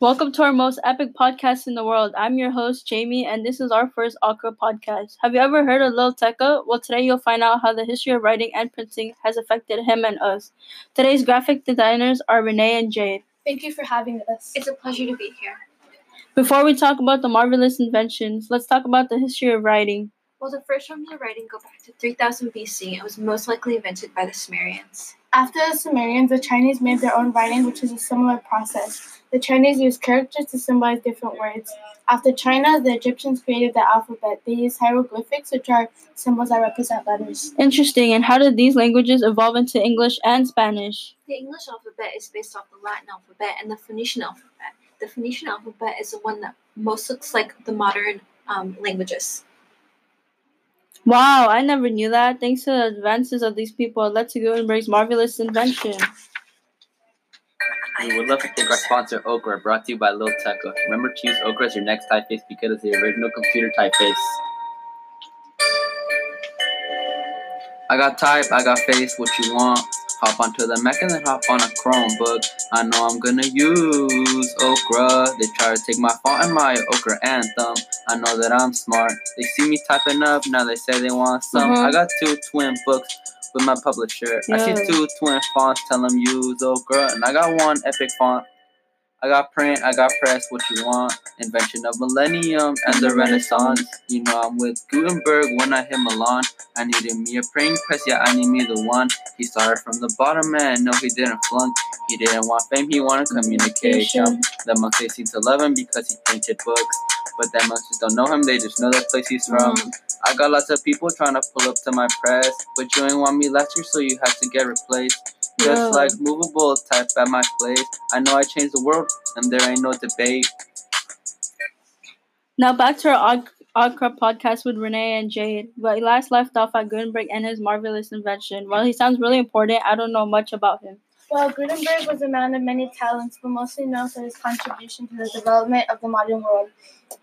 Welcome to our most epic podcast in the world. I'm your host, Jamie, and this is our first Okra podcast. Have you ever heard of Lil Tecca? Well, today you'll find out how the history of writing and printing has affected him and us. Today's graphic designers are Renee and Jade. Thank you for having us. It's a pleasure to be here. Before we talk about the marvelous inventions, let's talk about the history of writing. Well, the first forms of writing go back to 3000 BC and was most likely invented by the Sumerians. After the Sumerians, the Chinese made their own writing, which is a similar process. The Chinese used characters to symbolize different words. After China, the Egyptians created the alphabet. They used hieroglyphics, which are symbols that represent letters. Interesting. And how did these languages evolve into English and Spanish? The English alphabet is based off the Latin alphabet and the Phoenician alphabet. The Phoenician alphabet is the one that most looks like the modern um, languages. Wow, I never knew that. Thanks to the advances of these people, it led to Gutenberg's marvelous invention. We would love to thank our sponsor, Okra, brought to you by Lil Tecca. Remember to use Okra as your next typeface because it's the original computer typeface. I got type, I got face, what you want. Hop onto the Mac and then hop on a Chromebook. I know I'm gonna use Okra. They try to take my font and my Okra anthem. I know that I'm smart. They see me typing up, now they say they want some. Mhm. I got two twin books with my publisher. I Yeah. see two twin fonts, tell them use Okra. And I got one epic font. I got print, I got press, what you want. Invention of millennium and the renaissance. You know I'm with Gutenberg when I hit Milan. I needed me a printing press, yeah, I need me the one. He started from the bottom, man, no, he didn't flunk. He didn't want fame, he wanted communication. The monks they seem to love him because he painted books. But them monks just don't know him, they just know the place he's from. Mm-hmm. I got lots of people trying to pull up to my press. But you ain't want me last year, so you had to get replaced. Just like movable type at my place. I know I changed the world, and there ain't no debate. Now back to our Odd, Oddcrop podcast with Renee and Jade. We last left off at Gutenberg and his marvelous invention. While he sounds really important, I don't know much about him. Well, Gutenberg was a man of many talents, but mostly known for his contribution to the development of the modern world.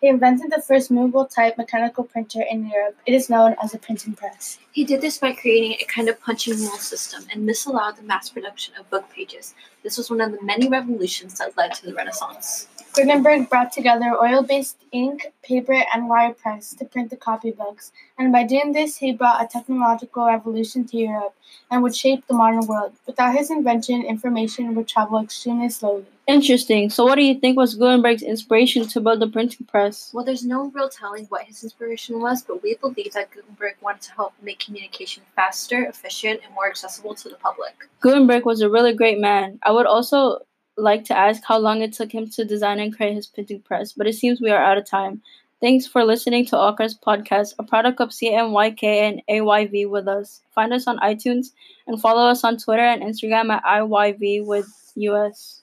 He invented the first movable type mechanical printer in Europe. It is known as a printing press. He did this by creating a kind of punching wheel system, and this allowed the mass production of book pages. This was one of the many revolutions that led to the Renaissance. Gutenberg brought together oil based ink, paper, and wire press to print the copybooks, and by doing this, he brought a technological revolution to Europe and would shape the modern world. Without his invention, information would travel extremely slowly. Interesting. So, what do you think was Gutenberg's inspiration to build the printing press? Well, there's no real telling what his inspiration was, but we believe that Gutenberg wanted to help make communication faster, efficient, and more accessible to the public. Gutenberg was a really great man. I would also like to ask how long it took him to design and create his printing press, but it seems we are out of time. Thanks for listening to Okra's podcast, a product of CMYK and AYV with us. Find us on iTunes and follow us on Twitter and Instagram at IYV with US.